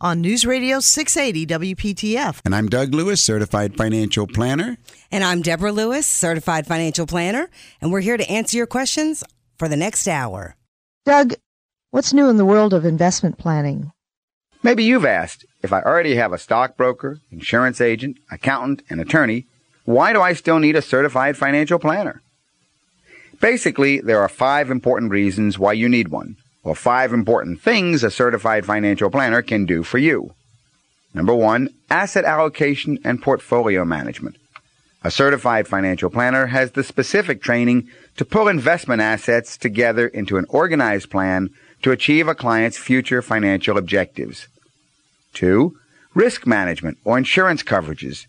on News Radio 680 WPTF. And I'm Doug Lewis, certified financial planner. And I'm Deborah Lewis, certified financial planner, and we're here to answer your questions for the next hour. Doug, what's new in the world of investment planning? Maybe you've asked if I already have a stockbroker, insurance agent, accountant, and attorney, why do I still need a certified financial planner? Basically, there are five important reasons why you need one. Well, five important things a certified financial planner can do for you. Number one, asset allocation and portfolio management. A certified financial planner has the specific training to pull investment assets together into an organized plan to achieve a client's future financial objectives. Two, risk management or insurance coverages.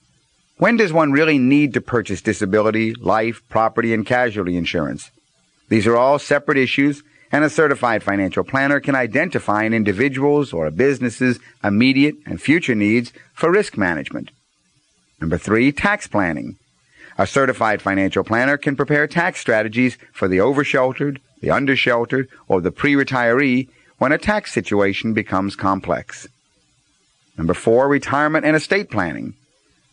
When does one really need to purchase disability, life, property, and casualty insurance? These are all separate issues, and a certified financial planner can identify an individual's or a business's immediate and future needs for risk management. Number three, tax planning. A certified financial planner can prepare tax strategies for the oversheltered, the undersheltered, or the pre-retiree when a tax situation becomes complex. Number four, retirement and estate planning.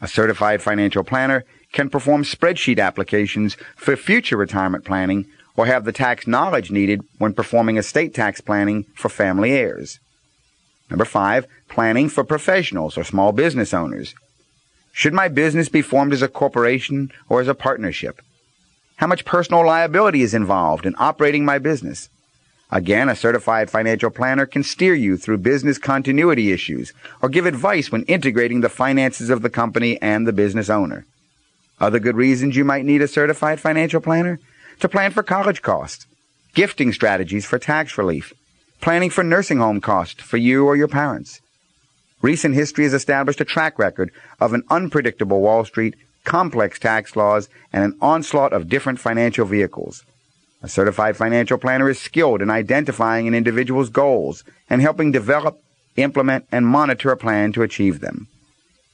A certified financial planner can perform spreadsheet applications for future retirement planning or have the tax knowledge needed when performing estate tax planning for family heirs. Number five, planning for professionals or small business owners. Should my business be formed as a corporation or as a partnership? How much personal liability is involved in operating my business? Again, a certified financial planner can steer you through business continuity issues or give advice when integrating the finances of the company and the business owner. Other good reasons you might need a certified financial planner? To plan for college costs, gifting strategies for tax relief, planning for nursing home costs for you or your parents. Recent history has established a track record of an unpredictable Wall Street, complex tax laws, and an onslaught of different financial vehicles. A certified financial planner is skilled in identifying an individual's goals and helping develop, implement, and monitor a plan to achieve them.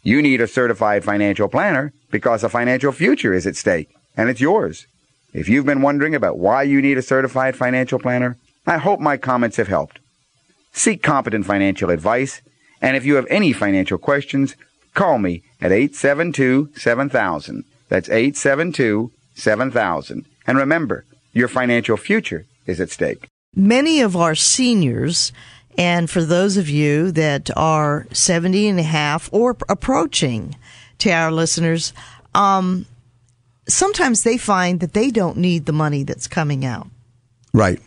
You need a certified financial planner because a financial future is at stake, and it's yours. If you've been wondering about why you need a certified financial planner, I hope my comments have helped. Seek competent financial advice, and if you have any financial questions, call me at 872-7000. That's 872-7000. And remember, your financial future is at stake. Many of our seniors, and for those of you that are 70 and a half or approaching to our listeners, um, sometimes they find that they don't need the money that's coming out. Right.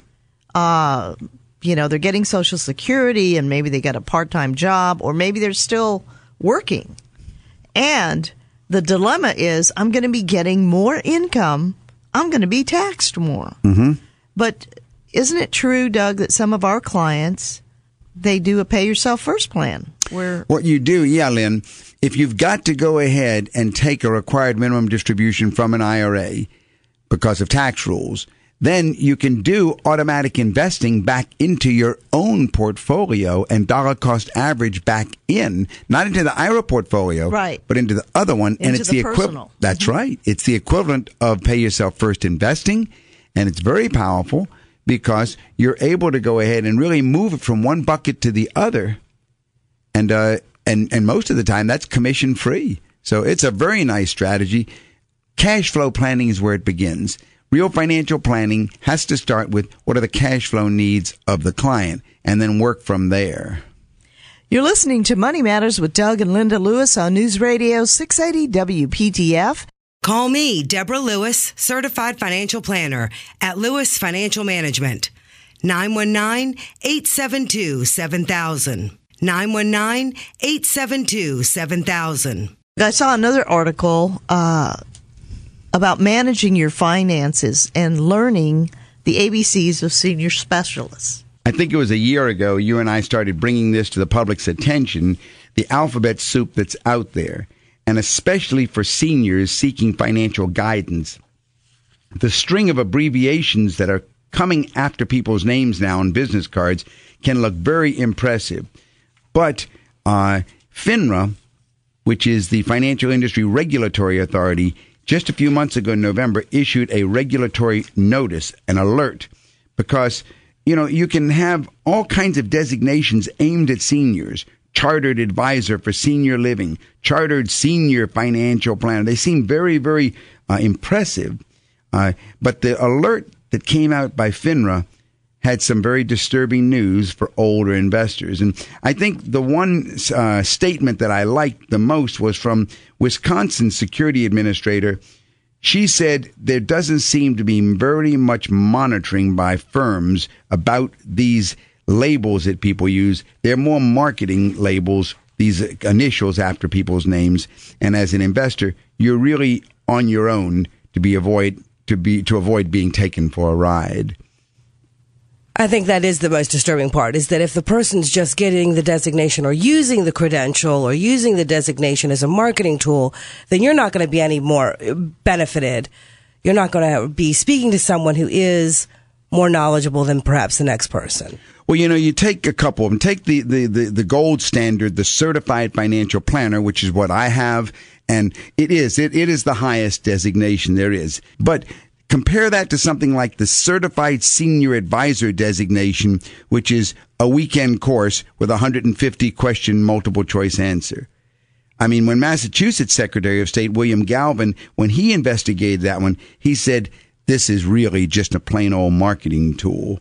Uh, you know, they're getting Social Security and maybe they got a part time job or maybe they're still working. And the dilemma is I'm going to be getting more income I'm going to be taxed more. Mm-hmm. But isn't it true, Doug, that some of our clients they do a pay yourself first plan? Where what you do, yeah, Lynn, if you've got to go ahead and take a required minimum distribution from an IRA because of tax rules, then you can do automatic investing back into your own portfolio and dollar cost average back in, not into the IRA portfolio, right. but into the other one. Into and it's the, the equivalent. That's mm-hmm. right. It's the equivalent of pay yourself first investing. And it's very powerful because you're able to go ahead and really move it from one bucket to the other. And, uh, and, and most of the time that's commission free. So it's a very nice strategy. Cash flow planning is where it begins. Real financial planning has to start with what are the cash flow needs of the client and then work from there. You're listening to Money Matters with Doug and Linda Lewis on News Radio 680 WPTF. Call me, Deborah Lewis, certified financial planner at Lewis Financial Management. 919 872 7000. 919 872 7000. I saw another article uh, about managing your finances and learning the ABCs of senior specialists. I think it was a year ago you and I started bringing this to the public's attention the alphabet soup that's out there, and especially for seniors seeking financial guidance. The string of abbreviations that are coming after people's names now on business cards can look very impressive. But uh, FINRA, which is the Financial Industry Regulatory Authority, just a few months ago in November issued a regulatory notice, an alert, because you know you can have all kinds of designations aimed at seniors. Chartered advisor for senior living, chartered senior financial planner. They seem very, very uh, impressive. Uh, but the alert that came out by FINRA had some very disturbing news for older investors. And I think the one uh, statement that I liked the most was from Wisconsin Security Administrator. She said there doesn't seem to be very much monitoring by firms about these labels that people use. They're more marketing labels, these initials after people's names. And as an investor, you're really on your own to be avoid to be to avoid being taken for a ride. I think that is the most disturbing part is that if the person's just getting the designation or using the credential or using the designation as a marketing tool, then you're not going to be any more uh, benefited. You're not going to be speaking to someone who is more knowledgeable than perhaps the next person. Well, you know, you take a couple of them. Take the, the, the, the gold standard, the certified financial planner, which is what I have. And it is, it, it is the highest designation there is. But Compare that to something like the Certified Senior Advisor designation, which is a weekend course with a 150 question multiple choice answer. I mean, when Massachusetts Secretary of State William Galvin, when he investigated that one, he said, this is really just a plain old marketing tool.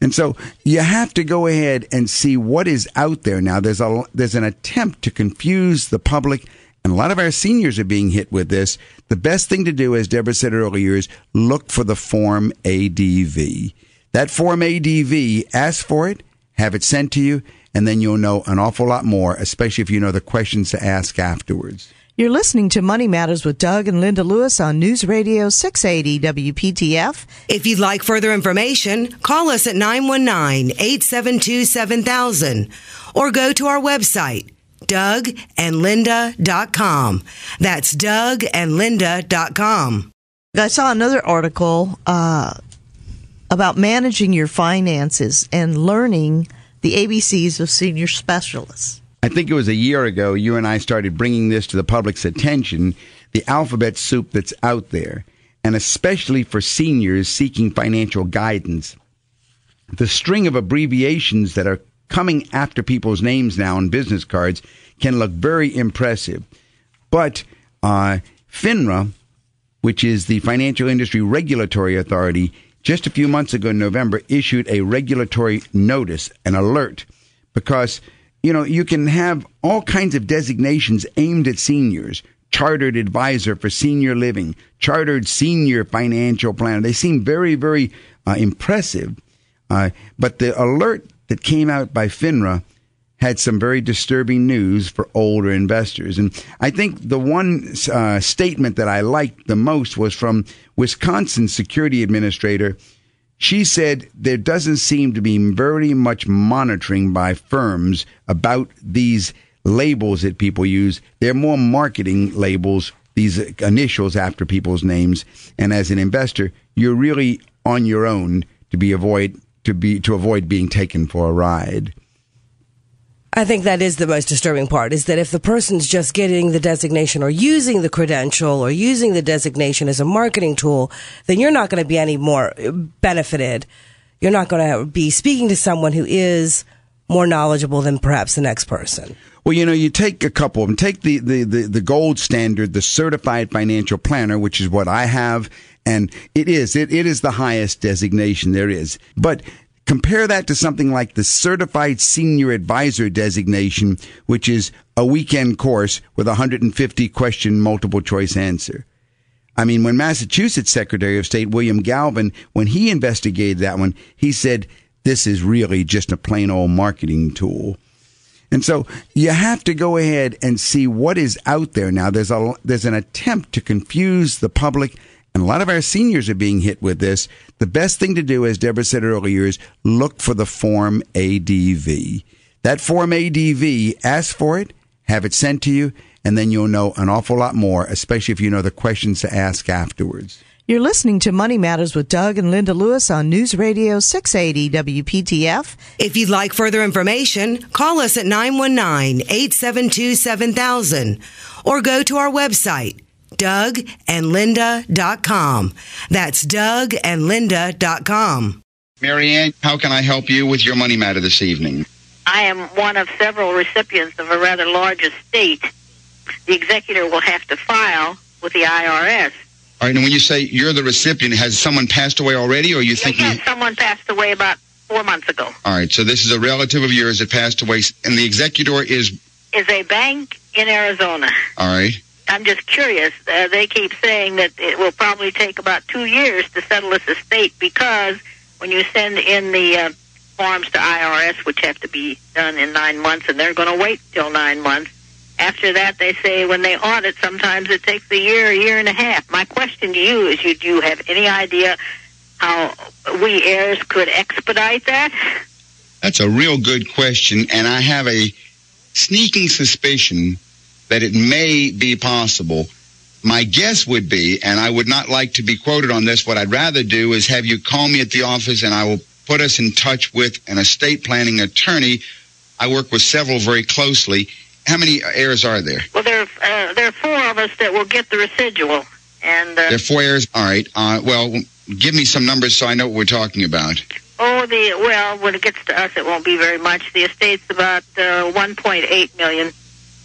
And so you have to go ahead and see what is out there now. There's a, there's an attempt to confuse the public and a lot of our seniors are being hit with this. The best thing to do, as Deborah said earlier, is look for the Form ADV. That Form ADV, ask for it, have it sent to you, and then you'll know an awful lot more, especially if you know the questions to ask afterwards. You're listening to Money Matters with Doug and Linda Lewis on News Radio 680 WPTF. If you'd like further information, call us at 919 872 7000 or go to our website dougandlinda.com. That's dougandlinda.com. I saw another article uh, about managing your finances and learning the ABCs of senior specialists. I think it was a year ago you and I started bringing this to the public's attention the alphabet soup that's out there, and especially for seniors seeking financial guidance. The string of abbreviations that are coming after people's names now on business cards can look very impressive. But uh, FINRA, which is the Financial Industry Regulatory Authority, just a few months ago in November issued a regulatory notice, an alert, because you know you can have all kinds of designations aimed at seniors. Chartered advisor for senior living, chartered senior financial planner. They seem very, very uh, impressive. Uh, but the alert that came out by FINRA had some very disturbing news for older investors. And I think the one uh, statement that I liked the most was from Wisconsin Security Administrator. She said there doesn't seem to be very much monitoring by firms about these labels that people use. They're more marketing labels, these initials after people's names. And as an investor, you're really on your own to be avoid to be to avoid being taken for a ride. I think that is the most disturbing part is that if the person's just getting the designation or using the credential or using the designation as a marketing tool, then you're not going to be any more uh, benefited. You're not going to be speaking to someone who is more knowledgeable than perhaps the next person. Well, you know, you take a couple of them. Take the, the, the, the gold standard, the certified financial planner, which is what I have. And it is, it, it is the highest designation there is. But Compare that to something like the Certified Senior Advisor designation, which is a weekend course with a 150 question multiple choice answer. I mean, when Massachusetts Secretary of State William Galvin, when he investigated that one, he said this is really just a plain old marketing tool. And so you have to go ahead and see what is out there now. There's a there's an attempt to confuse the public, and a lot of our seniors are being hit with this. The best thing to do, as Deborah said earlier, is look for the form ADV. That form ADV, ask for it, have it sent to you, and then you'll know an awful lot more, especially if you know the questions to ask afterwards. You're listening to Money Matters with Doug and Linda Lewis on News Radio 680 WPTF. If you'd like further information, call us at 919 872 7000 or go to our website, dougandlinda.com. That's dougandlinda.com. Marianne, how can I help you with your money matter this evening? I am one of several recipients of a rather large estate. The executor will have to file with the IRS. All right, and when you say you're the recipient, has someone passed away already, or are you thinking? Yes, someone passed away about four months ago. All right, so this is a relative of yours that passed away, and the executor is. Is a bank in Arizona. All right. I'm just curious. Uh, they keep saying that it will probably take about two years to settle this estate because when you send in the uh, forms to IRS, which have to be done in nine months, and they're going to wait till nine months. After that, they say when they audit, sometimes it takes a year, a year and a half. My question to you is, you, do you have any idea how we heirs could expedite that? That's a real good question, and I have a sneaking suspicion that it may be possible. My guess would be, and I would not like to be quoted on this, what I'd rather do is have you call me at the office and I will put us in touch with an estate planning attorney. I work with several very closely. How many heirs are there? Well, there uh, there are four of us that will get the residual, and uh, There are four heirs. All right. Uh, well, give me some numbers so I know what we're talking about. oh, the well, when it gets to us, it won't be very much. The estate's about uh, 1.8 million.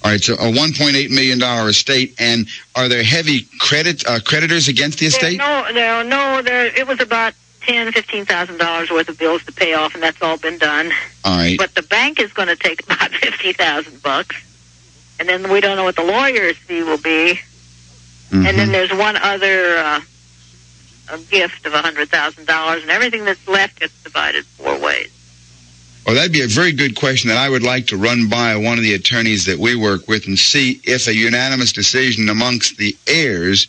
All right. So a 1.8 million dollar estate, and are there heavy credit uh, creditors against the There, estate? no, there, no, there. It was about ten, fifteen thousand dollars worth of bills to pay off, and that's all been done. All right. But the bank is going to take about fifty thousand bucks, and then we don't know what the lawyer's fee will be. And Mm-hmm. then there's one other uh, a gift of a hundred thousand dollars, and everything that's left gets divided four ways. Well, that'd be a very good question that I would like to run by one of the attorneys that we work with and see if a unanimous decision amongst the heirs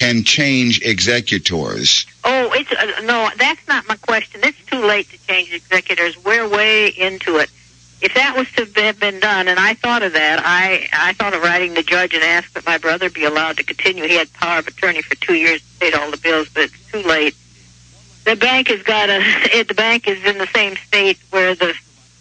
can change executors. Oh, it's uh, no, that's not my question. It's too late to change executors. We're way into it. If that was to have been done, and I thought of that, I I thought of writing the judge and ask that my brother be allowed to continue. He had power of attorney for two years, paid all the bills, but it's too late. The bank has got a. The bank is in the same state where the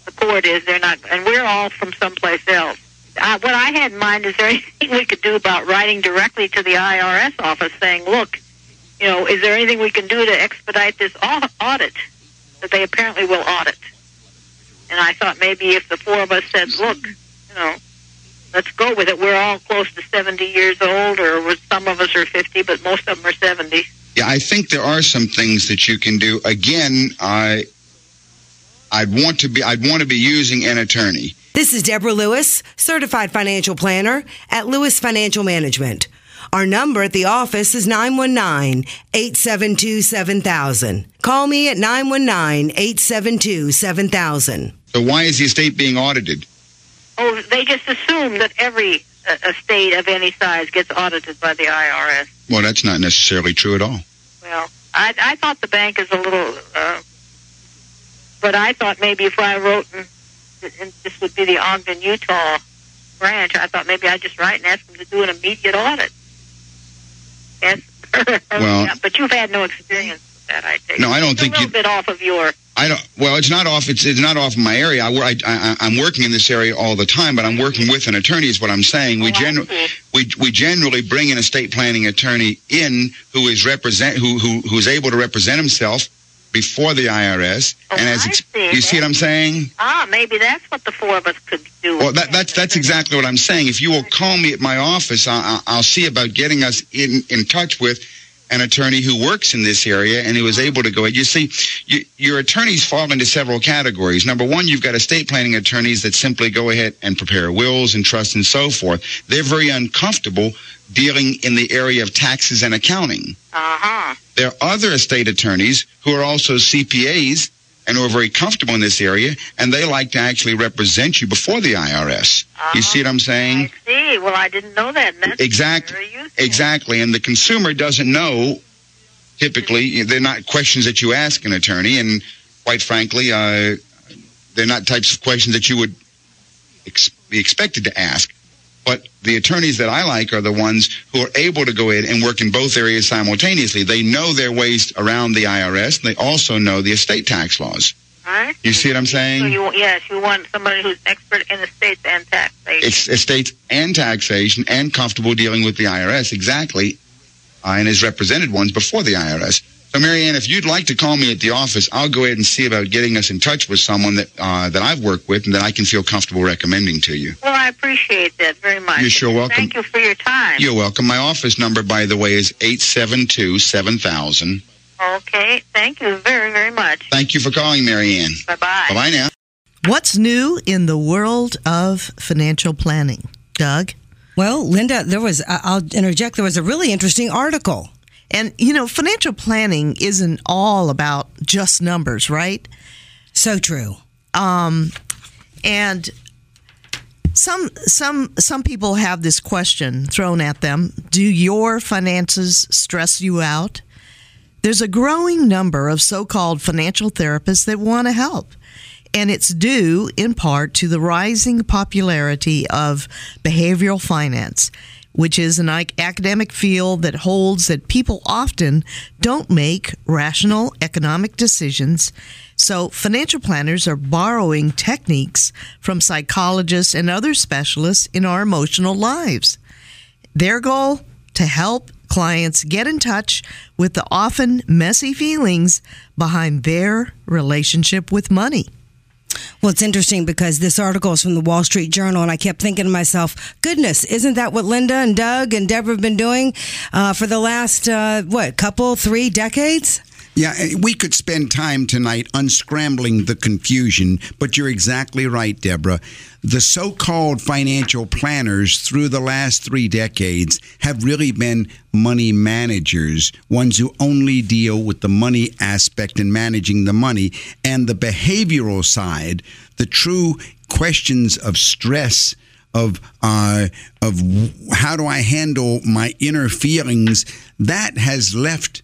the court is. They're not, and we're all from someplace else. Uh, what I had in mind is there anything we could do about writing directly to the IRS office saying, look, you know, is there anything we can do to expedite this audit that they apparently will audit? And I thought maybe if the four of us said, look, you know, let's go with it. We're all close to 70 years old, or some of us are 50, but most of them are 70. Yeah, I think there are some things that you can do. Again, I I'd want to be I'd want to be using an attorney. This is Deborah Lewis, certified financial planner at Lewis Financial Management. Our number at the office is 919-872-7000. Call me at 919-872-7000. So why is the estate being audited? Oh, they just assume that every uh, estate of any size gets audited by the IRS. Well, that's not necessarily true at all. Well, I, I thought the bank is a little, uh, but I thought maybe if I wrote, and, and this would be the Ogden, Utah branch, I thought maybe I'd just write and ask them to do an immediate audit. Yes. Well- yeah, but you've had no experience with that, I take. No, I don't It's think a little you- bit off of your. I don't. Well, it's not off. It's it's not off my area. I, I, I I'm working in this area all the time, but I'm working with an attorney. Is what I'm saying. We Oh, generally we we generally bring an estate planning attorney in who is represent who who who's able to represent himself before the IRS. Oh, and as ex- see. you see what I'm saying? Ah, maybe that's what the four of us could do. Well, that, that's that's exactly what I'm saying. If you will call me at my office, I'll, I'll- I'll see about getting us in in touch with an attorney who works in this area and who was able to go ahead. You see, you, your attorneys fall into several categories. Number one, you've got estate planning attorneys that simply go ahead and prepare wills and trusts and so forth. They're very uncomfortable dealing in the area of taxes and accounting. Uh-huh. There are other estate attorneys who are also CPAs and who are very comfortable in this area, and they like to actually represent you before the IRS. You see what I'm saying? I see. Well, I didn't know that. That's Exact- very useful. Exactly, and the consumer doesn't know. Typically, they're not questions that you ask an attorney, and quite frankly, uh, they're not types of questions that you would ex- be expected to ask. But the attorneys that I like are the ones who are able to go in and work in both areas simultaneously. They know their ways around the IRS, and they also know the estate tax laws. I You see what I'm saying? So you, yes, you want somebody who's expert in estates and taxation. It's estates and taxation and comfortable dealing with the IRS exactly, uh, and has represented ones before the IRS. So, Marianne, if you'd like to call me at the office, I'll go ahead and see about getting us in touch with someone that uh, that I've worked with and that I can feel comfortable recommending to you. well, I appreciate that very much. You're sure welcome. Thank you for your time. You're welcome. My office number, by the way, is eight seven two seven thousand. Okay. Thank you very, very much. Thank you for calling, Marianne. Bye bye. Bye bye now. What's new in the world of financial planning? Doug? Well, Linda, there was, I- I'll interject, there was a really interesting article. And, you know, financial planning isn't all about just numbers, right? So true. Um, and some some some people have this question thrown at them: Do your finances stress you out? There's a growing number of so-called financial therapists that want to help. And it's due in part to the rising popularity of behavioral finance, which is an academic field that holds that people often don't make rational economic decisions. So, financial planners are borrowing techniques from psychologists and other specialists in our emotional lives. Their goal to help clients get in touch with the often messy feelings behind their relationship with money. Well, it's interesting because this article is from the Wall Street Journal, and I kept thinking to myself, goodness, isn't that what Linda and Doug and Deborah have been doing uh, for the last, uh, what, couple, three decades? Yeah, we could spend time tonight unscrambling the confusion, but you're exactly right, Deborah. The so called financial planners through the last three decades have really been money managers, ones who only deal with the money aspect and managing the money, and the behavioral side, the true questions of stress of uh, of how do I handle my inner feelings that has left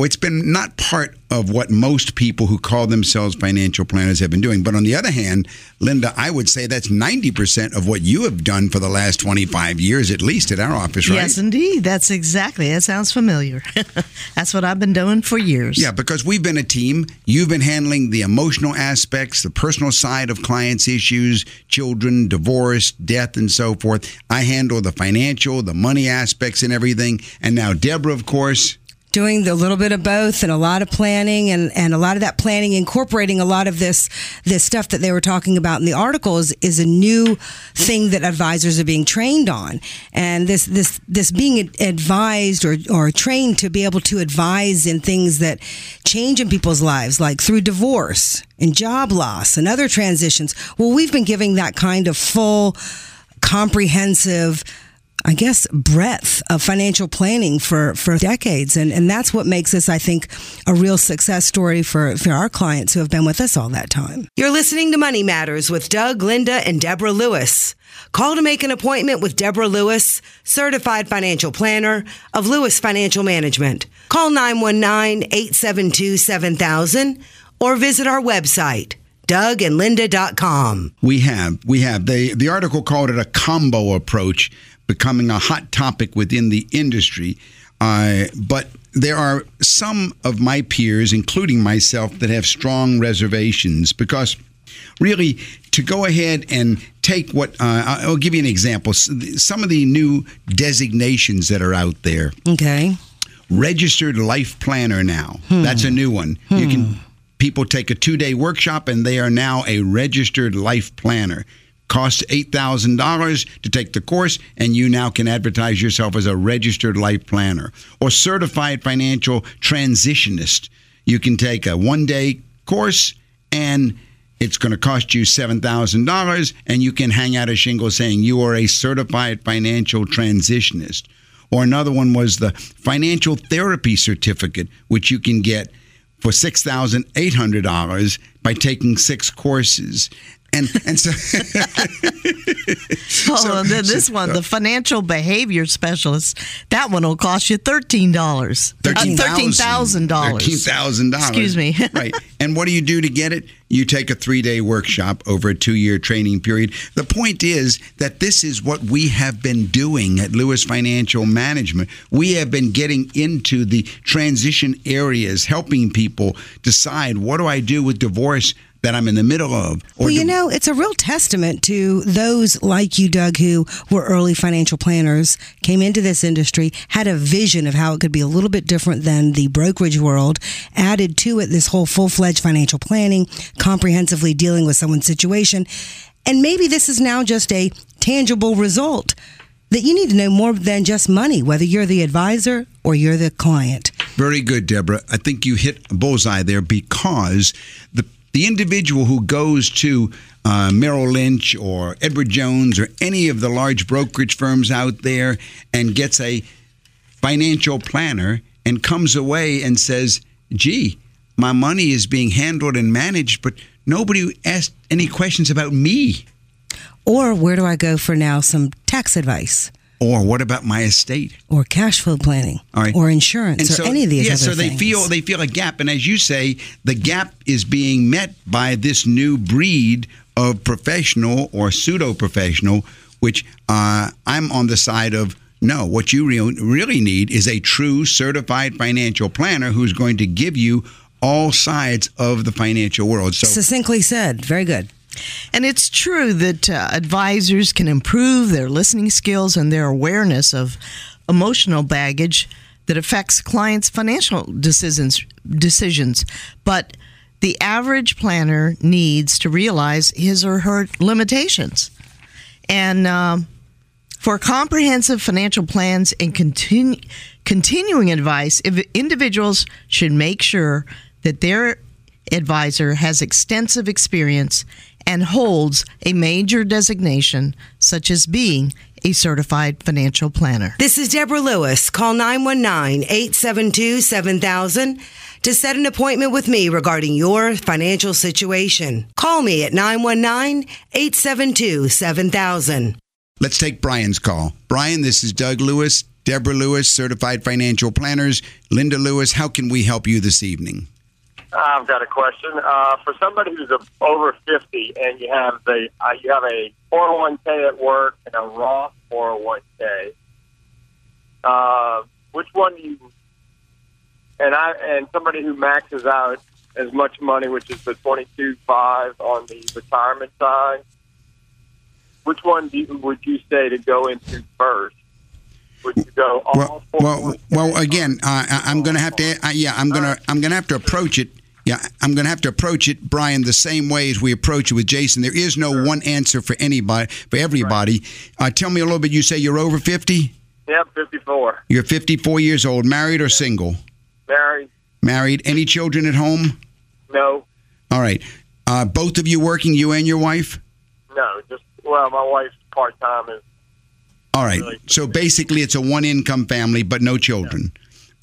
well, it's been not part of what most people who call themselves financial planners have been doing. But on the other hand, Linda, I would say that's 90% of what you have done for the last 25 years, at least at our office, right? Yes, indeed. That's exactly. That sounds familiar. That's what I've been doing for years. Yeah, because we've been a team. You've been handling the emotional aspects, the personal side of clients' issues, children, divorce, death, and so forth. I handle the financial, the money aspects, and everything. And now, Deborah, of course. Doing a little bit of both and a lot of planning and, and a lot of that planning incorporating a lot of this this stuff that they were talking about in the articles is a new thing that advisors are being trained on. And this this this being advised or, or trained to be able to advise in things that change in people's lives like through divorce and job loss and other transitions. Well we've been giving that kind of full comprehensive I guess, breadth of financial planning for, for decades. And, and that's what makes this, I think, a real success story for, for our clients who have been with us all that time. You're listening to Money Matters with Doug, Linda, and Deborah Lewis. Call to make an appointment with Deborah Lewis, certified financial planner of Lewis Financial Management. Call 919-872-7000 or visit our website, dougandlinda.com. We have, we have. They, the article called it a combo approach, becoming a hot topic within the industry. Uh, but there are some of my peers, including myself, that have strong reservations because really to go ahead and take what uh, I'll give you an example. Some of the new designations that are out there. Okay. Registered life planner now. That's a new one. You can people take a two day workshop and they are now a registered life planner. costs $8,000 to take the course, and you now can advertise yourself as a registered life planner or certified financial transitionist. You can take a one day course and it's going to cost you $7,000, and you can hang out a shingle saying you are a certified financial transitionist. Or another one was the financial therapy certificate, which you can get for $6,800 by taking six courses. And and so Oh, So- this one, the financial behavior specialist, that one will cost you thirteen dollars. Uh, thirteen thousand dollars. Thirteen thousand dollars. Excuse me. right. And what do you do to get it? You take a three day workshop over a two year training period. The point is that this is what we have been doing at Lewis Financial Management. We have been getting into the transition areas, helping people decide what do I do with divorce that I'm in the middle of. Or Well, you di- know, it's a real testament to those like you, Doug, who were early financial planners, came into this industry, had a vision of how it could be a little bit different than the brokerage world, added to it this whole full fledged financial planning, comprehensively dealing with someone's situation. And maybe this is now just a tangible result that you need to know more than just money, whether you're the advisor or you're the client. Very good, Deborah. I think you hit a bullseye there because the the individual who goes to uh, Merrill Lynch or Edward Jones or any of the large brokerage firms out there and gets a financial planner and comes away and says, "Gee, my money is being handled and managed, but nobody asked any questions about me." Or where do I go for now some tax advice Or what about my estate? or cash flow planning All right. or insurance or any of these yeah, other so they things? feel they feel a gap, and as you say, the gap is being met by this new breed of professional or pseudo professional, which uh, I'm on the side of. No, what you re- really need is a true certified financial planner who's going to give you all sides of the financial world. So Succinctly said. Very good. And it's true that uh, advisors can improve their listening skills and their awareness of emotional baggage that affects clients' financial decisions. Decisions, but the average planner needs to realize his or her limitations, and um, for comprehensive financial plans and continu- continuing advice, individuals should make sure that their advisor has extensive experience and holds a major designation, such as being a certified financial planner. This is Deborah Lewis. Call 919 872 7000 to set an appointment with me regarding your financial situation. Call me at 919 872 7000. let's take Brian's call. Brian, this is Doug Lewis, Deborah Lewis, certified financial planners, Linda Lewis. How can we help you this evening? I've got a question uh, for somebody who's a, over fifty, and you have the uh, you have a four hundred one k at work and a Roth four hundred one k. Uh, which one do you? And I and somebody who maxes out as much money, which is the twenty two five on the retirement side. Which one do you, would you say to go into first? Would you go all Well, four? well, well. Again, uh, I, I'm going to have to. Uh, yeah, I'm going to. I'm going to have to approach it. Yeah, I'm going to have to approach it, Brian, the same way as we approach it with Jason. There is no one answer for anybody, for everybody. Uh, tell me a little bit. You say you're over 50. Yep, fifty four. You're 54 years old, married or single? Married? Married. Any children at home? No. All right. Uh, both of you working, you and your wife? No, just well, my wife's part time is All right. So basically, it's a one income family, but no children.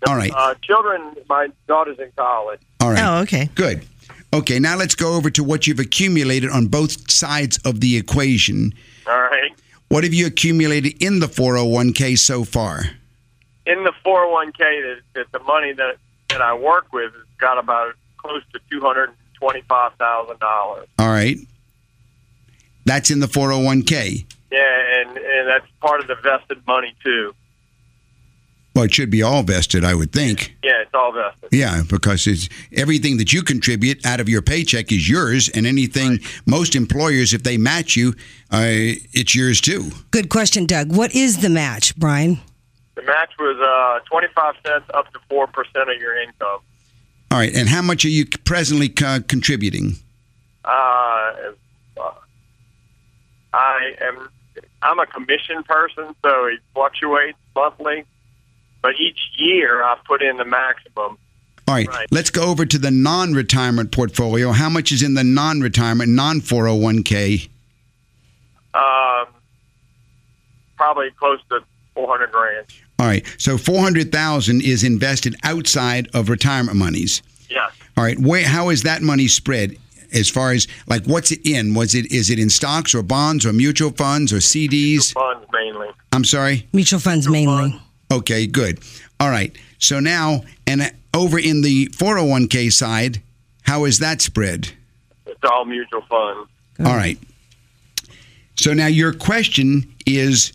All right. uh, children. My daughter's in college. All right. Oh, okay. Good. Okay, now let's go over to what you've accumulated on both sides of the equation. All right. What have you accumulated in the 401k so far? In the four hundred one k, that that the money that that I work with has got about close to two hundred twenty five thousand dollars. All right. That's in the 401k. Yeah, and and that's part of the vested money too. Well, it should be all vested, I would think. Yeah, it's all vested. Yeah, because it's everything that you contribute out of your paycheck is yours, and anything most employers, if they match you, uh, it's yours too. Good question, Doug. What is the match, Brian? The match was uh, twenty five cents up to four percent of your income. All right, and how much are you presently uh, contributing? Uh, uh, I am I'm a commission person, so it fluctuates monthly. But each year I put in the maximum. All right, Right. let's go over to the non-retirement portfolio. How much is in the non-retirement, non-401k? Um, probably close to four hundred grand. All right, so 400,000 is invested outside of retirement monies. Yes. All right, where how is that money spread as far as like what's it in? Was it is it in stocks or bonds or mutual funds or CDs? Funds mainly. I'm sorry. Mutual funds mainly. Okay, good. All right. So now and uh, over in the 401k side, how is that spread? It's all mutual funds. All right. So now your question is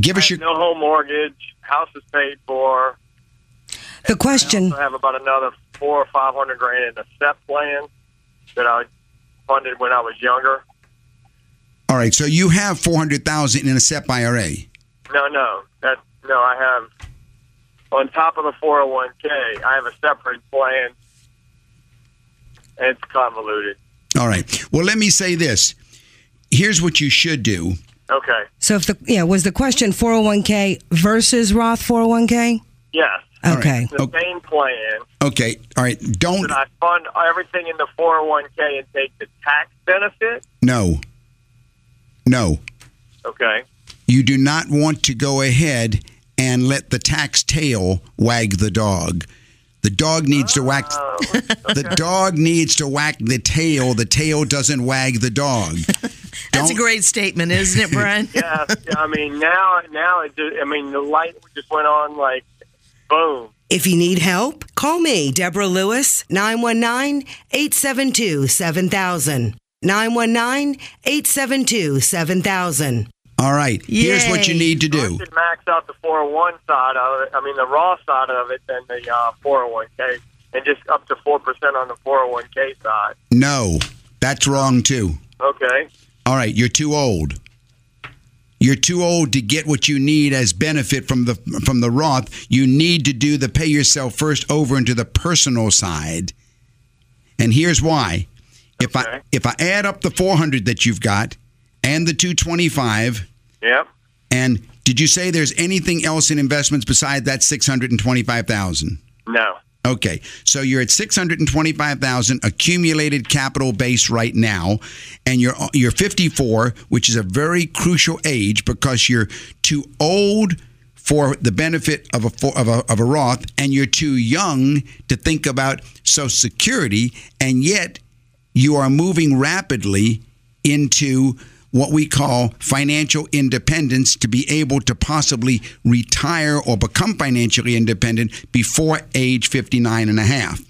give us your No home mortgage. House is paid for. The question I have about another four or five hundred grand in a SEP plan that I funded when I was younger. All right. So you have 400,000 in a SEP IRA. No, no, that no. I have on top of the four hundred one k. I have a separate plan. It's convoluted. All right. Well, let me say this. Here's what you should do. Okay. So if the yeah was the question 401k versus Roth 401k? Yes. Okay. It's the Okay. same plan. Okay. All right. Don't Should I fund everything in the four hundred one k and take the tax benefit? no. No. Okay. You do not want to go ahead and let the tax tail wag the dog. The dog needs to whack Oh, the dog needs to whack the tail. The tail doesn't wag the dog. That's a Don't- great statement, isn't it, Brian? yeah, I mean now, now it. Just, I mean the light just went on like boom. If you need help, call me, Deborah Lewis, 919 872 7000. 919 872 7000. All right. Here's what you need to I do. should max out the 401 side of it. I mean, the Roth side of it than the uh, 401k, and just up to 4% on the 401k side. No. That's wrong too. Okay. All right, you're too old. You're too old to get what you need as benefit from the from the Roth. You need to do the pay yourself first over into the personal side. And here's why. If I if I add up the 400 that you've got and the 225 Yep. and did you say there's anything else in investments besides that 625,000? No. Okay, so you're at six hundred and twenty-five thousand accumulated capital base right now, and you're you're fifty-four, which is a very crucial age because you're too old for the benefit of a of a, of a Roth, and you're too young to think about Social Security, and yet you are moving rapidly into what we call financial independence to be able to possibly retire or become financially independent before age 59 and a half.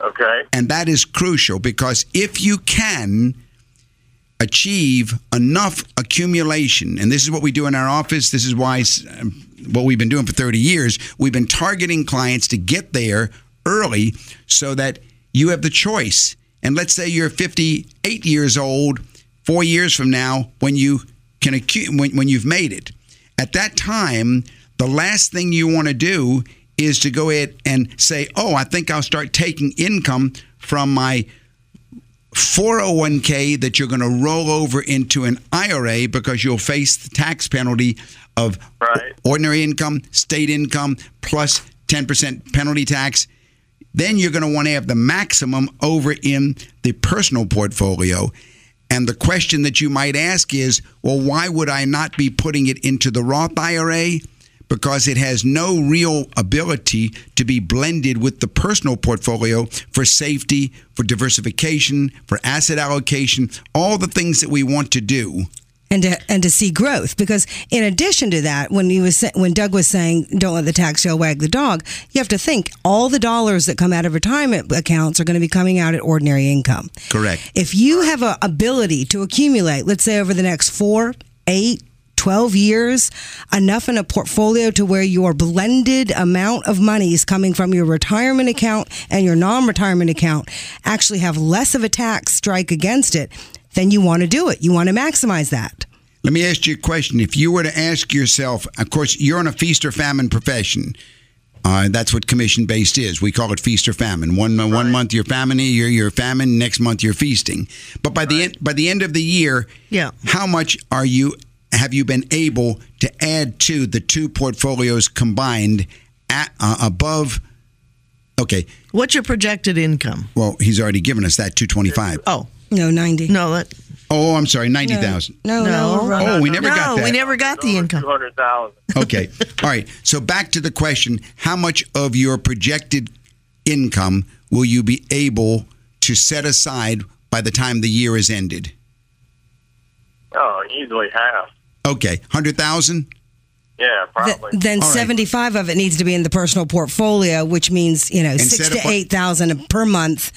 Okay. And that is crucial because if you can achieve enough accumulation, and this is what we do in our office, this is why um, what we've been doing for 30 years, we've been targeting clients to get there early so that you have the choice. And let's say you're 58 years old, four years from now, when you can when, when you've made it. At that time, the last thing you want to do is to go ahead and say, "Oh, I think I'll start taking income from my 401k that you're going to roll over into an IRA because you'll face the tax penalty of Right. ordinary income, state income, plus 10% penalty tax. Then you're going to want to have the maximum over in the personal portfolio. And the question that you might ask is, well, why would I not be putting it into the Roth IRA? Because it has no real ability to be blended with the personal portfolio for safety, for diversification, for asset allocation, all the things that we want to do. And to and to see growth because in addition to that when he was when Doug was saying don't let the tax tail wag the dog you have to think all the dollars that come out of retirement accounts are going to be coming out at ordinary income Correct. if you have a ability to accumulate let's say over the next 4 8 12 years enough in a portfolio to where your blended amount of money is coming from your retirement account and your non-retirement account actually have less of a tax strike against it then you want to do it you want to maximize that Let me ask you a question. If you were to ask yourself, of course, you're in a feast or famine profession. Uh, that's what commission based is. We call it feast or famine. One one month you're famine, you're you're famine. Next month you're feasting. But by the end by the end of the year, Yeah. how much are you have you been able to add to the two portfolios combined at, uh, above? Okay, What's your projected income? well he's already given us that two twenty five. Oh, No, 90. no, that, Oh, I'm sorry, ninety thousand. No, No. no. Oh, we never no, got that. we never got the oh, income. Two hundred thousand. Okay. All right. So back to the question how much of your projected income will you be able to set aside by the time the year is ended? Oh, easily half. Okay. 100,000? Yeah, Th- probably. then All right. 75 of it needs to be in the personal portfolio, which means, you know, Instead 6 to what- 8,000 per month.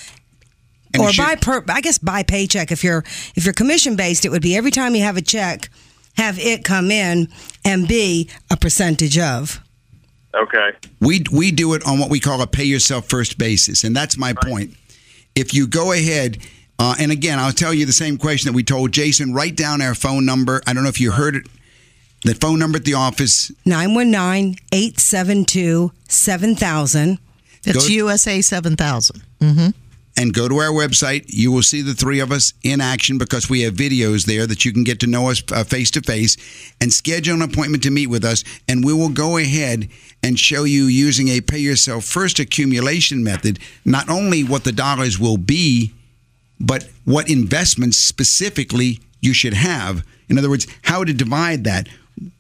And or by per I guess by paycheck if you're if you're commission based it would be every time you have a check have it come in and be a percentage of. Okay. We, we do it on what we call a pay yourself first basis. And that's my point. If you go ahead, uh, and again, I'll tell you the same question that we told Jason write down our phone number. I don't know if you heard it. The phone number at the office 919-872-7000. It's Go- USA 7000. And go to our website. You will see the three of us in action because we have videos there that you can get to know us face to face and schedule an appointment to meet with us. And we will go ahead and show you using a pay yourself first accumulation method, not only what the dollars will be, but what investments specifically you should have. In other words, how to divide that.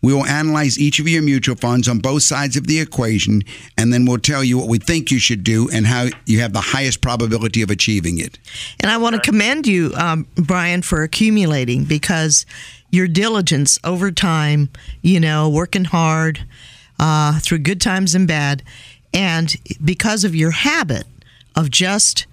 We will analyze each of your mutual funds on both sides of the equation, and then we'll tell you what we think you should do and how you have the highest probability of achieving it. And I want to commend you, um, Brian, for accumulating because your diligence over time, you know, working hard uh, through good times and bad, and because of your habit of just,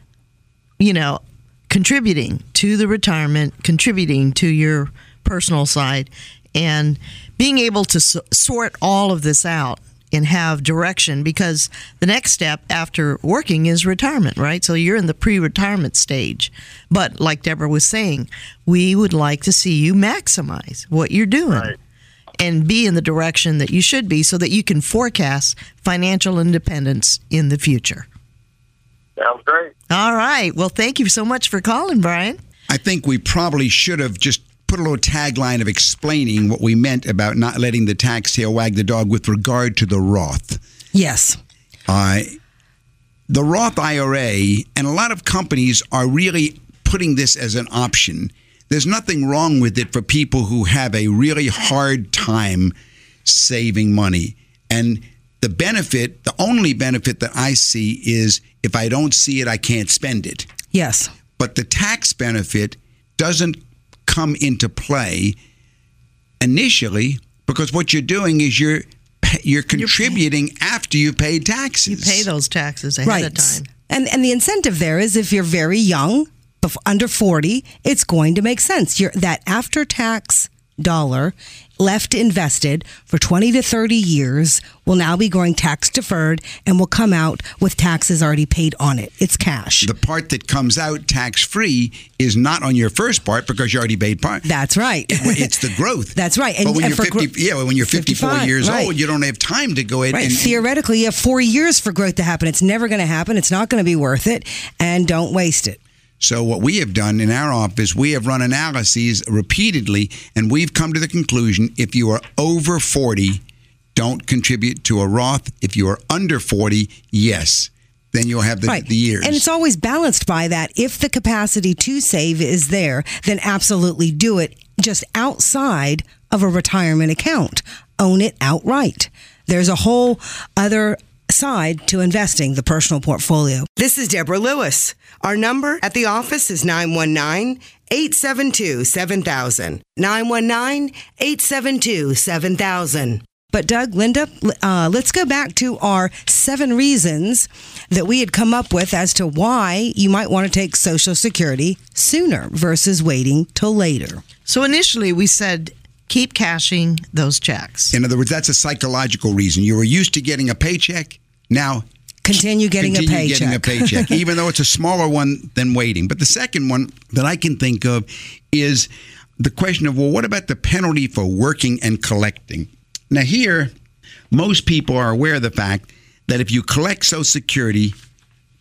you know, contributing to the retirement, contributing to your personal side, and being able to s- sort all of this out and have direction because the next step after working is retirement, right? So you're in the pre retirement stage. But like Deborah was saying, we would like to see you maximize what you're doing Right. and be in the direction that you should be so that you can forecast financial independence in the future. Sounds great. All right. Well, thank you so much for calling, Brian. I think we probably should have just put a little tagline of explaining what we meant about not letting the tax tail wag the dog with regard to the Roth. Yes. Uh, the Roth IRA and a lot of companies are really putting this as an option. There's nothing wrong with it for people who have a really hard time saving money. And the benefit, the only benefit that I see is if I don't see it, I can't spend it. Yes. But the tax benefit doesn't come into play initially because what you're doing is you're you're contributing after you pay taxes. You pay those taxes ahead right. of time. And and the incentive there is if you're very young, under 40, it's going to make sense. You're, that after tax dollar left invested for 20 to 30 years will now be going tax deferred and will come out with taxes already paid on it. It's cash. The part that comes out tax free is not on your first part because you already paid part. That's right. It's the growth. That's right. but when and you're for 50, gro- yeah, when you're 54 years right. old, you don't have time to go ahead Right. and Theoretically, you have four years for growth to happen. It's never going to happen. It's not going to be worth it. And don't waste it. So what we have done in our office, we have run analyses repeatedly, and we've come to the conclusion: if you are over 40, don't contribute to a Roth. If you are under 40, yes, then you'll have the, right. the years. And it's always balanced by that. If the capacity to save is there, then absolutely do it just outside of a retirement account. Own it outright. There's a whole other side to investing the personal portfolio. This is Deborah Lewis. Our number at the office is 919 872 7000. 919 872 7000. But Doug, Linda, uh, let's go back to our seven reasons that we had come up with as to why you might want to take Social Security sooner versus waiting till later. So initially, we said keep cashing those checks. in other words, that's a psychological reason. You were used to getting a paycheck. Now Continue getting continue a paycheck. getting a paycheck, even though it's a smaller one than waiting. But the second one that I can think of is the question of, well, what about the penalty for working and collecting? Now, here, most people are aware of the fact that if you collect Social Security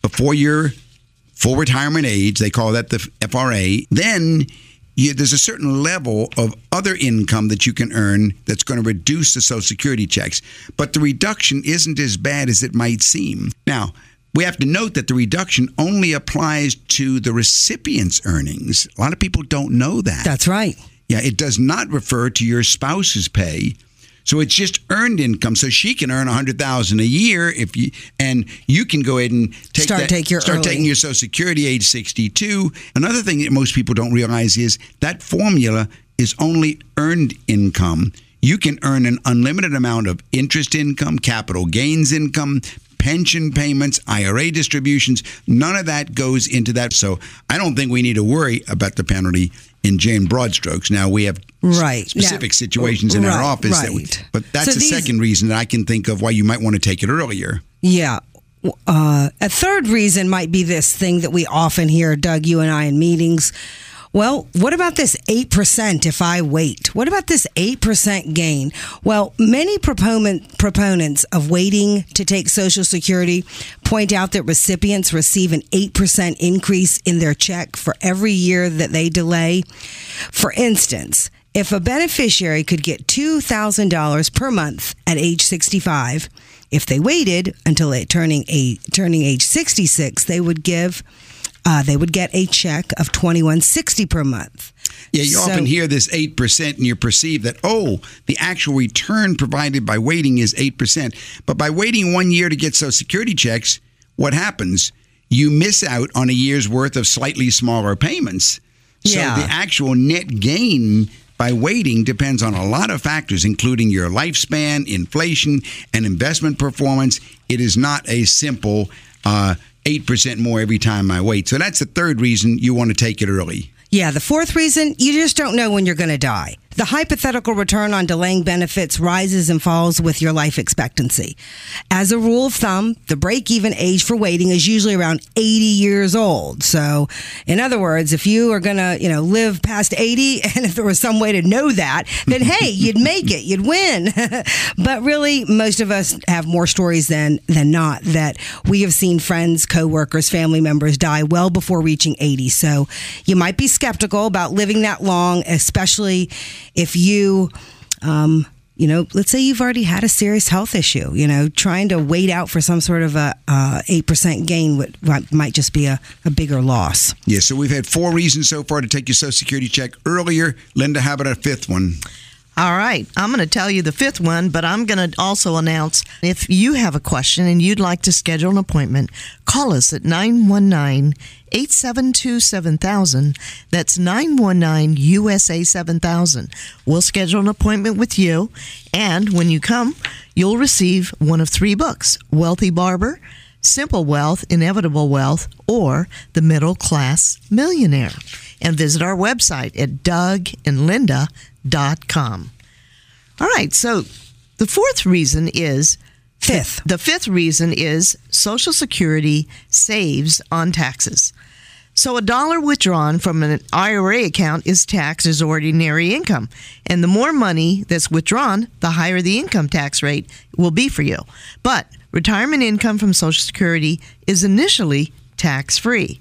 before your full retirement age, they call that the FRA, then you, there's a certain level of other income that you can earn that's going to reduce the Social Security checks. But the reduction isn't as bad as it might seem. Now, we have to note that the reduction only applies to the recipient's earnings. A lot of people don't know that. That's right. Yeah, it does not refer to your spouse's pay. So it's just earned income. So she can earn a hundred thousand a year if you and you can go ahead and take Start that, take your start early. taking your Social Security age sixty two. Another thing that most people don't realize is that formula is only earned income. You can earn an unlimited amount of interest income, capital gains income, pension payments, IRA distributions. None of that goes into that. So I don't think we need to worry about the penalty in Jane broad strokes. Now we have Right. specific Now- situations in our Right, office that we, but that's So the these- second reason that I can think of why you might want to take it earlier. Yeah. Uh, a third reason might be this thing that we often hear, Doug, you and I in meetings. Well, what about this 8% if I wait? What about this 8% gain? Well, many proponent, proponents of waiting to take Social Security point out that recipients receive an 8% increase in their check for every year that they delay. For instance, if a beneficiary could get $2,000 per month at age 65, if they waited until turning a turning age 66, they would give uh, they would get a check of 2160 per month. Yeah, you So- often hear this 8% and you perceive that, oh, the actual return provided by waiting is 8%. But by waiting one year to get Social Security checks, what happens? You miss out on a year's worth of slightly smaller payments. So Yeah. the actual net gain by waiting depends on a lot of factors, including your lifespan, inflation, and investment performance. It is not a simple uh, 8% more every time I wait. So that's the third reason you want to take it early. Yeah, the fourth reason, you just don't know when you're going to die. The hypothetical return on delaying benefits rises and falls with your life expectancy. As a rule of thumb, the break even age for waiting is usually around 80 years old. So, in other words, if you are going to, you know, live past 80 and if there was some way to know that, then hey, you'd make it, you'd win. but really, most of us have more stories than than not that we have seen friends, coworkers, family members die well before reaching 80. So, you might be skeptical about living that long, especially if you um, you know, let's say you've already had a serious health issue. You know, trying to wait out for some sort of a uh, eight percent gain would, might just be a, a bigger loss. Yeah, so we've had four reasons so far to take your Social Security check earlier. Linda, how about a fifth one? All right. I'm going to tell you the fifth one, but I'm going to also announce if you have a question and you'd like to schedule an appointment, call us at 919 872 7000. That's 919 USA 7000. We'll schedule an appointment with you, and when you come, you'll receive one of three books Wealthy Barber, Simple Wealth, Inevitable Wealth, or The Middle Class Millionaire. And visit our website at dougandlinda.com. All right, so the fourth reason is Fifth. The fifth reason is Social Security saves on taxes. So a dollar withdrawn from an IRA account is taxed as ordinary income. And the more money that's withdrawn, the higher the income tax rate will be for you. But retirement income from Social Security is initially tax free.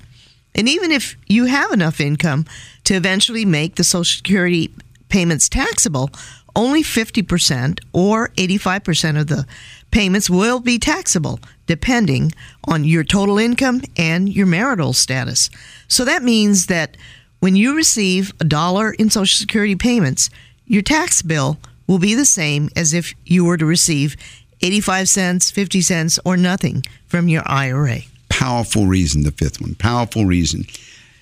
And even if you have enough income to eventually make the Social Security payments taxable, only 50% or 85% of the payments will be taxable depending on your total income and your marital status. So that means that when you receive a dollar in Social Security payments, your tax bill will be the same as if you were to receive 85 cents, 50 cents, or nothing from your IRA. Powerful reason, the fifth one. Powerful reason.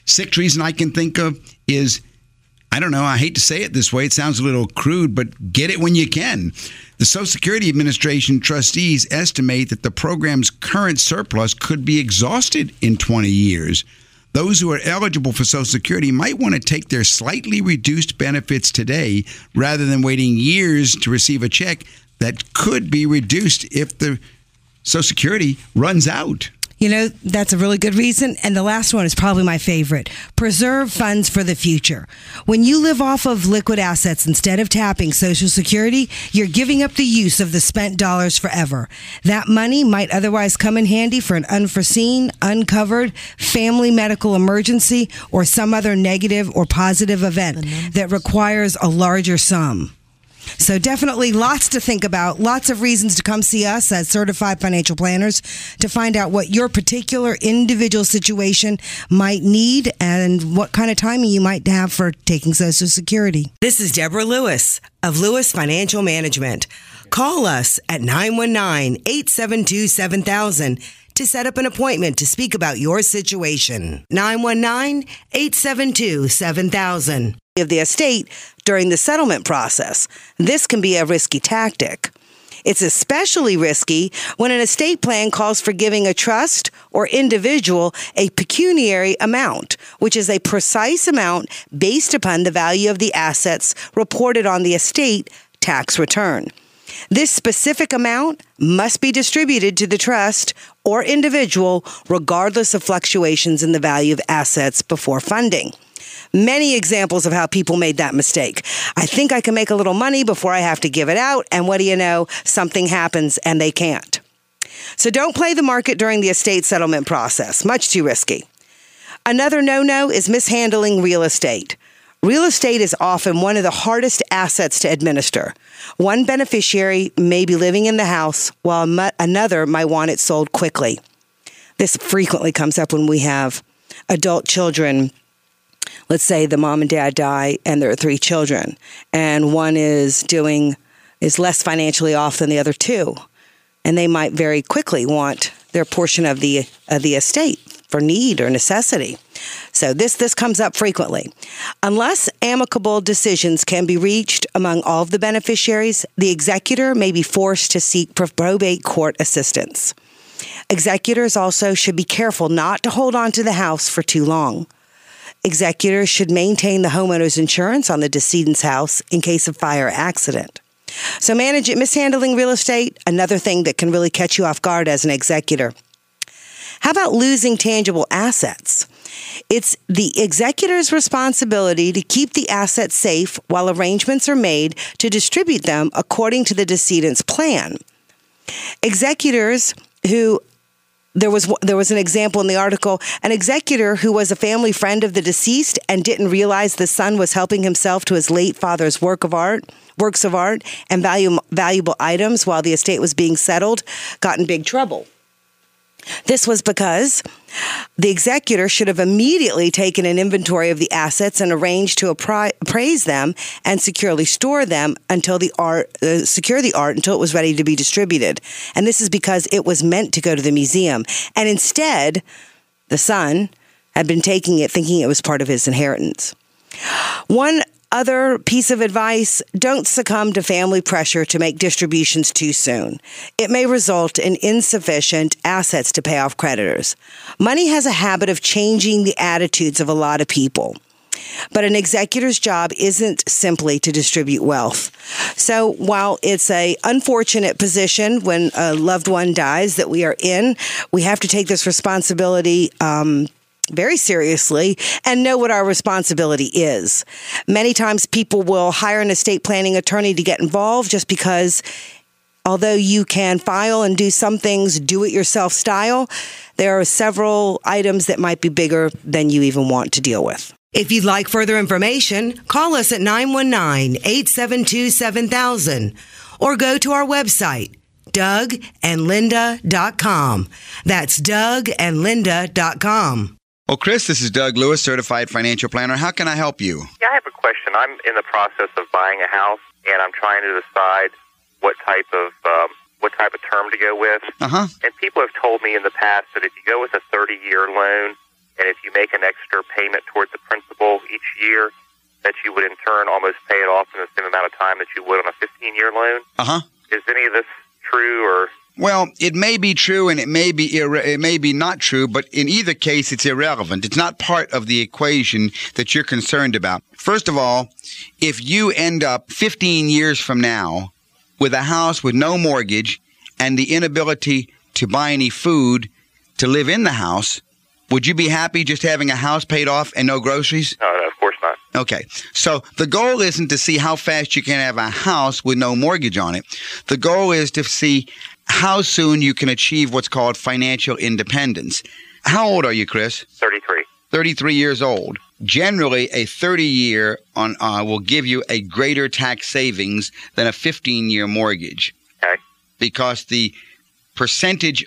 Sixth reason I can think of is I don't know, I hate to say it this way, it sounds a little crude, but get it when you can. The Social Security Administration trustees estimate that the program's current surplus could be exhausted in 20 years. Those who are eligible for Social Security might want to take their slightly reduced benefits today rather than waiting years to receive a check that could be reduced if the Social Security runs out. You know, that's a really good reason. And the last one is probably my favorite. Preserve funds for the future. When you live off of liquid assets instead of tapping Social Security, you're giving up the use of the spent dollars forever. That money might otherwise come in handy for an unforeseen, uncovered family medical emergency or some other negative or positive event that requires a larger sum. So definitely lots to think about, lots of reasons to come see us as certified financial planners to find out what your particular individual situation might need and what kind of timing you might have for taking Social Security. This is Deborah Lewis of Lewis Financial Management. Call us at 919 872 7000 to set up an appointment to speak about your situation. 919 872 7000. Of the estate during the settlement process. This can be a risky tactic. It's especially risky when an estate plan calls for giving a trust or individual a pecuniary amount, which is a precise amount based upon the value of the assets reported on the estate tax return. This specific amount must be distributed to the trust or individual regardless of fluctuations in the value of assets before funding. Many examples of how people made that mistake. I think I can make a little money before I have to give it out, and what do you know? Something happens and they can't. So don't play the market during the estate settlement process, much too risky. Another no no is mishandling real estate. Real estate is often one of the hardest assets to administer. One beneficiary may be living in the house while another might want it sold quickly. This frequently comes up when we have adult children. Let's say the mom and dad die and there are three children, and one is doing is less financially off than the other two, and they might very quickly want their portion of the of the estate for need or necessity. So this this comes up frequently. Unless amicable decisions can be reached among all of the beneficiaries, the executor may be forced to seek probate court assistance. Executors also should be careful not to hold on to the house for too long. Executors should maintain the homeowner's insurance on the decedent's house in case of fire or accident. So manage it, mishandling real estate, another thing that can really catch you off guard as an executor. How about losing tangible assets? It's the executor's responsibility to keep the assets safe while arrangements are made to distribute them according to the decedent's plan. Executors who there was there was an example in the article. An executor who was a family friend of the deceased and didn't realize the son was helping himself to his late father's work of art works of art and value, valuable items while the estate was being settled got in big trouble this was because the executor should have immediately taken an inventory of the assets and arranged to appraise them and securely store them until the art uh, secure the art until it was ready to be distributed. And this is because it was meant to go to the museum. And instead, the son had been taking it thinking it was part of his inheritance. One other piece of advice don't succumb to family pressure to make distributions too soon. It may result in insufficient assets to pay off creditors. Money has a habit of changing the attitudes of a lot of people. But an executor's job isn't simply to distribute wealth. So while it's a unfortunate position when a loved one dies that we are in, we have to take this responsibility um, very seriously and know what our responsibility is. Many times people will hire an estate planning attorney to get involved just because although you can file and do some things do it yourself style, there are several items that might be bigger than you even want to deal with. If you'd like further information, call us at 919 872 7000 or go to our website, dougandlinda.com. That's dougandlinda.com. Well, Chris, this is Doug Lewis, certified financial planner. How can I help you? Yeah, I have a question. I'm in the process of buying a house, and I'm trying to decide what type of um, what type of term to go with. Uh huh. And people have told me in the past that if you go with a 30-year loan, and if you make an extra payment towards the principal each year, that you would in turn almost pay it off in the same amount of time that you would on a 15-year loan. Uh huh. Is any of this true, or Well, it may be true and it may be it may be not true, but in either case, it's irrelevant. It's not part of the equation that you're concerned about. First of all, if you end up 15 years from now with a house with no mortgage and the inability to buy any food, to live in the house, would you be happy just having a house paid off and no groceries? No, no, of course not. Okay. So the goal isn't to see how fast you can have a house with no mortgage on it. The goal is to see how soon you can achieve what's called financial independence. How old are you, Chris? 33. 33 years old. Generally, a 30 year on uh, will give you a greater tax savings than a 15 year mortgage. Okay. Because the percentage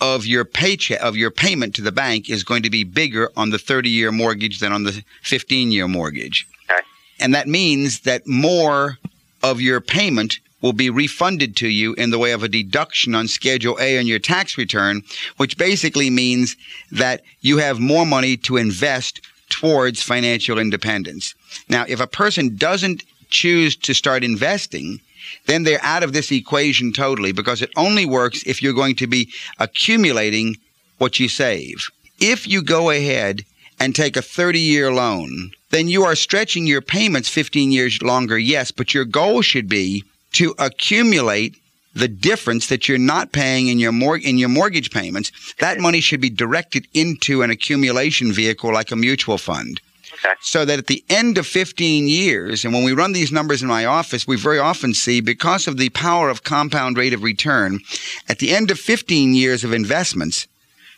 of your paycheck of your payment to the bank is going to be bigger on the 30 year mortgage than on the 15 year mortgage. Okay. And that means that more of your payment will be refunded to you in the way of a deduction on Schedule A on your tax return, which basically means that you have more money to invest towards financial independence. Now, if a person doesn't choose to start investing, then they're out of this equation totally because it only works if you're going to be accumulating what you save. If you go ahead and take a 30 year loan, then you are stretching your payments 15 years longer, yes, but your goal should be to accumulate the difference that you're not paying in your mor- in your mortgage payments. That money should be directed into an accumulation vehicle like a mutual fund. Okay. So that at the end of 15 years, and when we run these numbers in my office, we very often see because of the power of compound rate of return, at the end of 15 years of investments,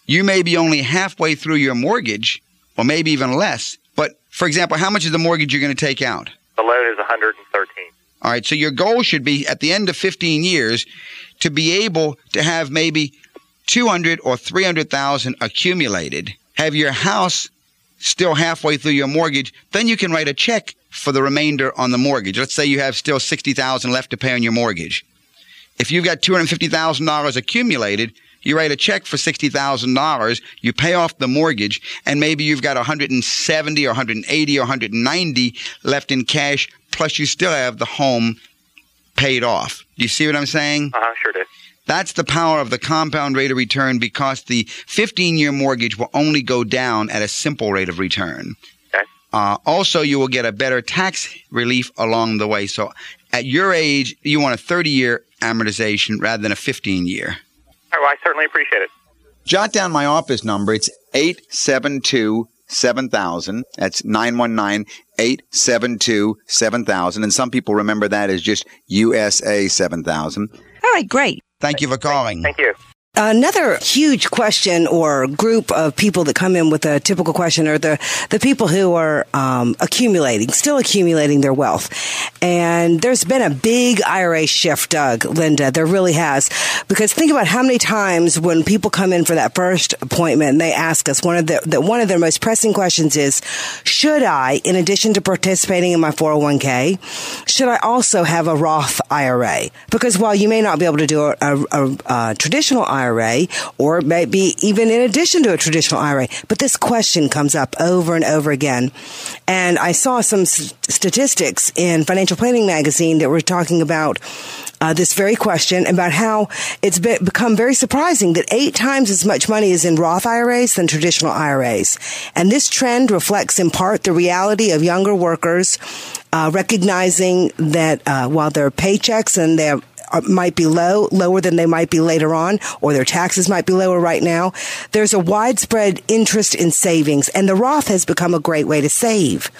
you may be only halfway through your mortgage, or maybe even less. But for example, how much is the mortgage you're going to take out? The loan is 113. All right. So your goal should be at the end of 15 years to be able to have maybe 200 or 300,000 accumulated, have your house still halfway through your mortgage, then you can write a check for the remainder on the mortgage. Let's say you have still 60,000 left to pay on your mortgage. If you've got $250,000 accumulated, you write a check for $60,000, you pay off the mortgage, and maybe you've got 170 or 180 or 190 left in cash, plus you still have the home paid off. Do you see what I'm saying? Uh huh, sure do. That's the power of the compound rate of return because the 15 year mortgage will only go down at a simple rate of return. Okay. Uh, also, you will get a better tax relief along the way. So, at your age, you want a 30 year amortization rather than a 15 year. All right, well, I certainly appreciate it. Jot down my office number. It's 872 7000. That's 919 872 7000. And some people remember that as just USA 7000. All right, great. Thank you for calling. Thank you. Another huge question or group of people that come in with a typical question are the, the people who are um, accumulating, still accumulating their wealth. And there's been a big IRA shift, Doug, Linda. There really has. Because think about how many times when people come in for that first appointment and they ask us, one of the, one of their most pressing questions is, should I, in addition to participating in my 401k, should I also have a Roth IRA? Because while you may not be able to do a, a, a, a traditional IRA, or maybe even in addition to a traditional IRA. But this question comes up over and over again. And I saw some s- statistics in Financial Planning Magazine that were talking about uh, this very question about how it's be- become very surprising that eight times as much money is in Roth IRAs than traditional IRAs. And this trend reflects in part the reality of younger workers uh, recognizing that uh, while their paychecks and their might be low, lower than they might be later on, or their taxes might be lower right now. There's a widespread interest in savings, and the Roth has become a great way to save.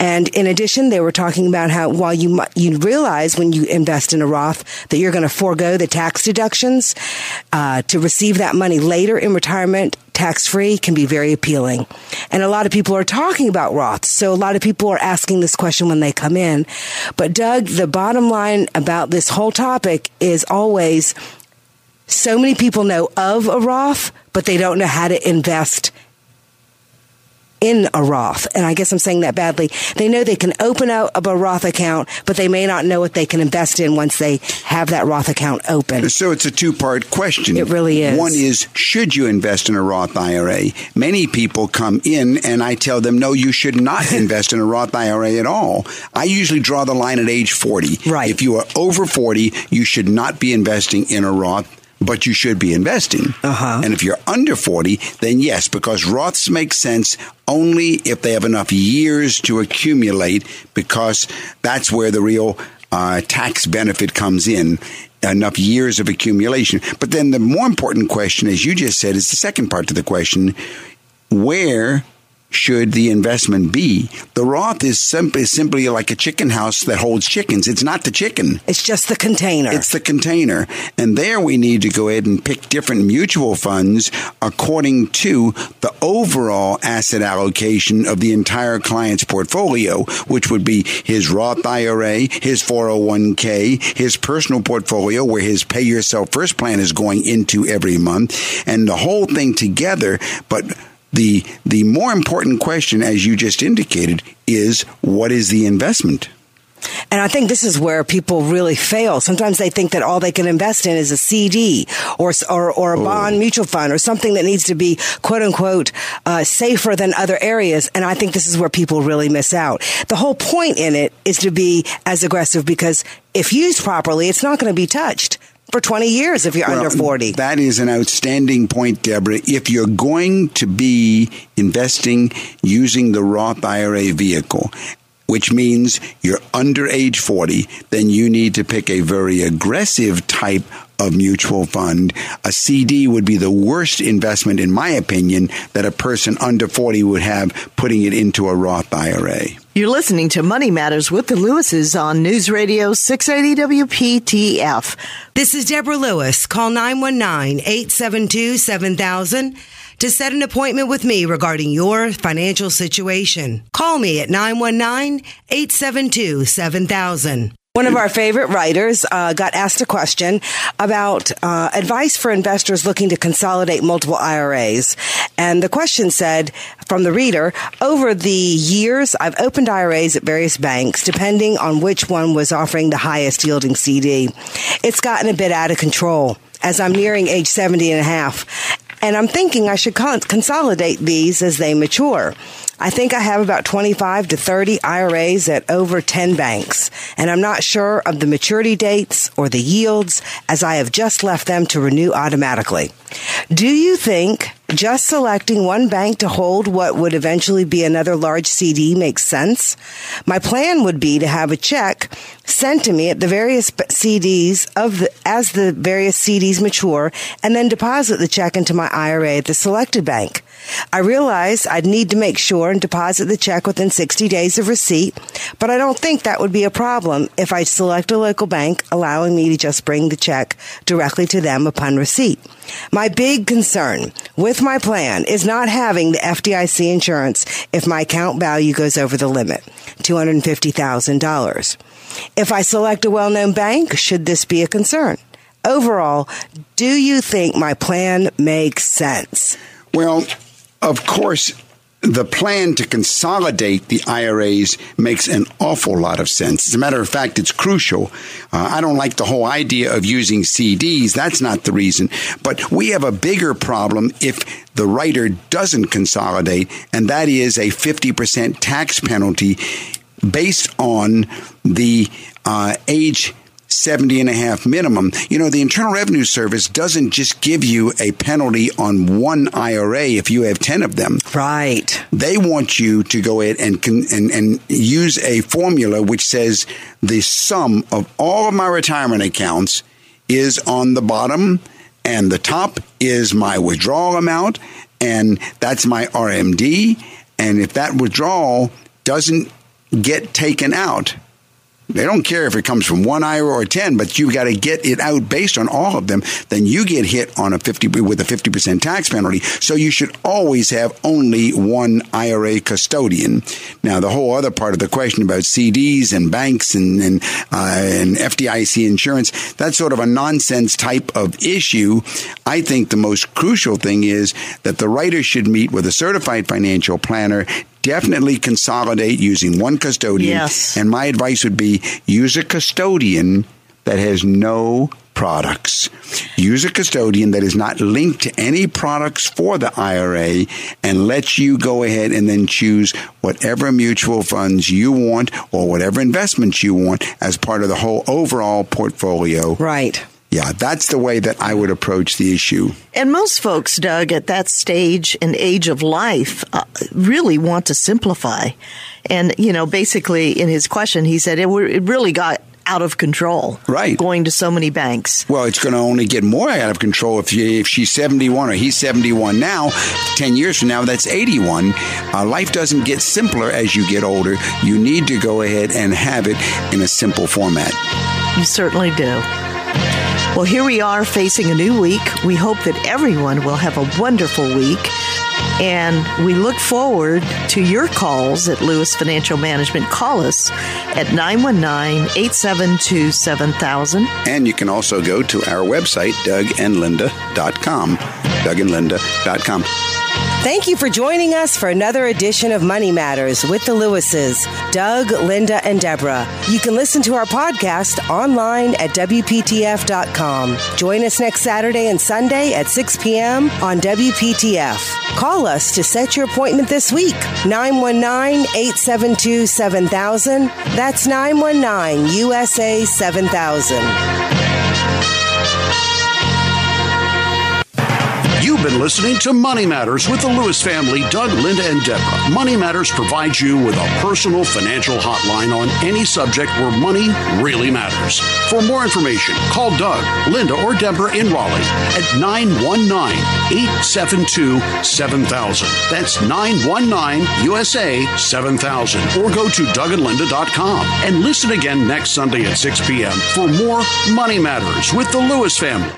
And in addition, they were talking about how while you you realize when you invest in a Roth that you're going to forego the tax deductions uh, to receive that money later in retirement tax free can be very appealing. And a lot of people are talking about Roths. So a lot of people are asking this question when they come in. But Doug, the bottom line about this whole topic is always so many people know of a Roth, but they don't know how to invest in a Roth. And I guess I'm saying that badly. They know they can open up a Roth account, but they may not know what they can invest in once they have that Roth account open. So it's a two part question. It really is. One is, should you invest in a Roth IRA? Many people come in and I tell them, no, you should not invest in a Roth IRA at all. I usually draw the line at age 40. Right. If you are over 40, you should not be investing in a Roth. But you should be investing. Uh-huh. And if you're under 40, then yes, because Roths make sense only if they have enough years to accumulate, because that's where the real uh, tax benefit comes in, enough years of accumulation. But then the more important question, as you just said, is the second part to the question where should the investment be? The Roth is simply, simply like a chicken house that holds chickens. It's not the chicken. It's just the container. It's the container. And there we need to go ahead and pick different mutual funds according to the overall asset allocation of the entire client's portfolio, which would be his Roth IRA, his 401k, his personal portfolio where his pay yourself first plan is going into every month and the whole thing together. But the the more important question, as you just indicated, is what is the investment? And I think this is where people really fail. Sometimes they think that all they can invest in is a CD or or, or a oh. bond mutual fund or something that needs to be quote unquote uh, safer than other areas. And I think this is where people really miss out. The whole point in it is to be as aggressive because if used properly, it's not going to be touched for 20 years if you're well, under 40. That is an outstanding point, Deborah. If you're going to be investing using the Roth IRA vehicle, which means you're under age 40, then you need to pick a very aggressive type of mutual fund. A CD would be the worst investment, in my opinion, that a person under 40 would have putting it into a Roth IRA. You're listening to Money Matters with the Lewises on News Radio 680 WPTF. This is Deborah Lewis. Call 919 872 7000 to set an appointment with me regarding your financial situation. Call me at 919 872 7000. One of our favorite writers uh, got asked a question about uh, advice for investors looking to consolidate multiple IRAs. And the question said from the reader Over the years, I've opened IRAs at various banks, depending on which one was offering the highest yielding CD. It's gotten a bit out of control as I'm nearing age 70 and a half. And I'm thinking I should consolidate these as they mature. I think I have about 25 to 30 IRAs at over 10 banks, and I'm not sure of the maturity dates or the yields as I have just left them to renew automatically. Do you think just selecting one bank to hold what would eventually be another large CD makes sense? My plan would be to have a check sent to me at the various CDs of the, as the various CDs mature and then deposit the check into my IRA at the selected bank. I realized I'd need to make sure and deposit the check within 60 days of receipt, but I don't think that would be a problem if I select a local bank allowing me to just bring the check directly to them upon receipt. My big concern with my plan is not having the FDIC insurance if my account value goes over the limit, $250,000. If I select a well-known bank, should this be a concern? Overall, do you think my plan makes sense? Well, of course, the plan to consolidate the IRAs makes an awful lot of sense. As a matter of fact, it's crucial. Uh, I don't like the whole idea of using CDs. That's not the reason. But we have a bigger problem if the writer doesn't consolidate, and that is a 50% tax penalty based on the uh, age 70 and a half minimum. You know, the Internal Revenue Service doesn't just give you a penalty on one IRA if you have 10 of them. Right. They want you to go ahead and, and, and use a formula which says the sum of all of my retirement accounts is on the bottom and the top is my withdrawal amount and that's my RMD. And if that withdrawal doesn't get taken out, they don't care if it comes from one IRA or 10, but you've got to get it out based on all of them. Then you get hit on a 50 with a 50% tax penalty. So you should always have only one IRA custodian. Now, the whole other part of the question about CDs and banks and, and, uh, and FDIC insurance, that's sort of a nonsense type of issue. I think the most crucial thing is that the writer should meet with a certified financial planner, definitely consolidate using one custodian. Yes. And my advice would be use a custodian that has no products. Use a custodian that is not linked to any products for the IRA and let you go ahead and then choose whatever mutual funds you want or whatever investments you want as part of the whole overall portfolio. Right. Yeah, that's the way that I would approach the issue. And most folks, Doug, at that stage and age of life, uh, really want to simplify. And, you know, basically in his question, he said it, it really got out of control. Right. Going to so many banks. Well, it's going to only get more out of control if, you, if she's 71 or he's 71 now. 10 years from now, that's 81. Uh, life doesn't get simpler as you get older. You need to go ahead and have it in a simple format. You certainly do. Well, here we are facing a new week. We hope that everyone will have a wonderful week. And we look forward to your calls at Lewis Financial Management. Call us at 919 872 7000. And you can also go to our website, dougandlinda.com. Dougandlinda.com. Thank you for joining us for another edition of Money Matters with the Lewises, Doug, Linda, and Deborah. You can listen to our podcast online at WPTF.com. Join us next Saturday and Sunday at 6 p.m. on WPTF. Call us to set your appointment this week. 919 872 7000. That's 919 USA 7000. You've been listening to Money Matters with the Lewis family, Doug, Linda, and Deborah. Money Matters provides you with a personal financial hotline on any subject where money really matters. For more information, call Doug, Linda, or Deborah in Raleigh at 919 872 7000. That's 919 USA 7000. Or go to DougAndLinda.com and listen again next Sunday at 6 p.m. for more Money Matters with the Lewis family.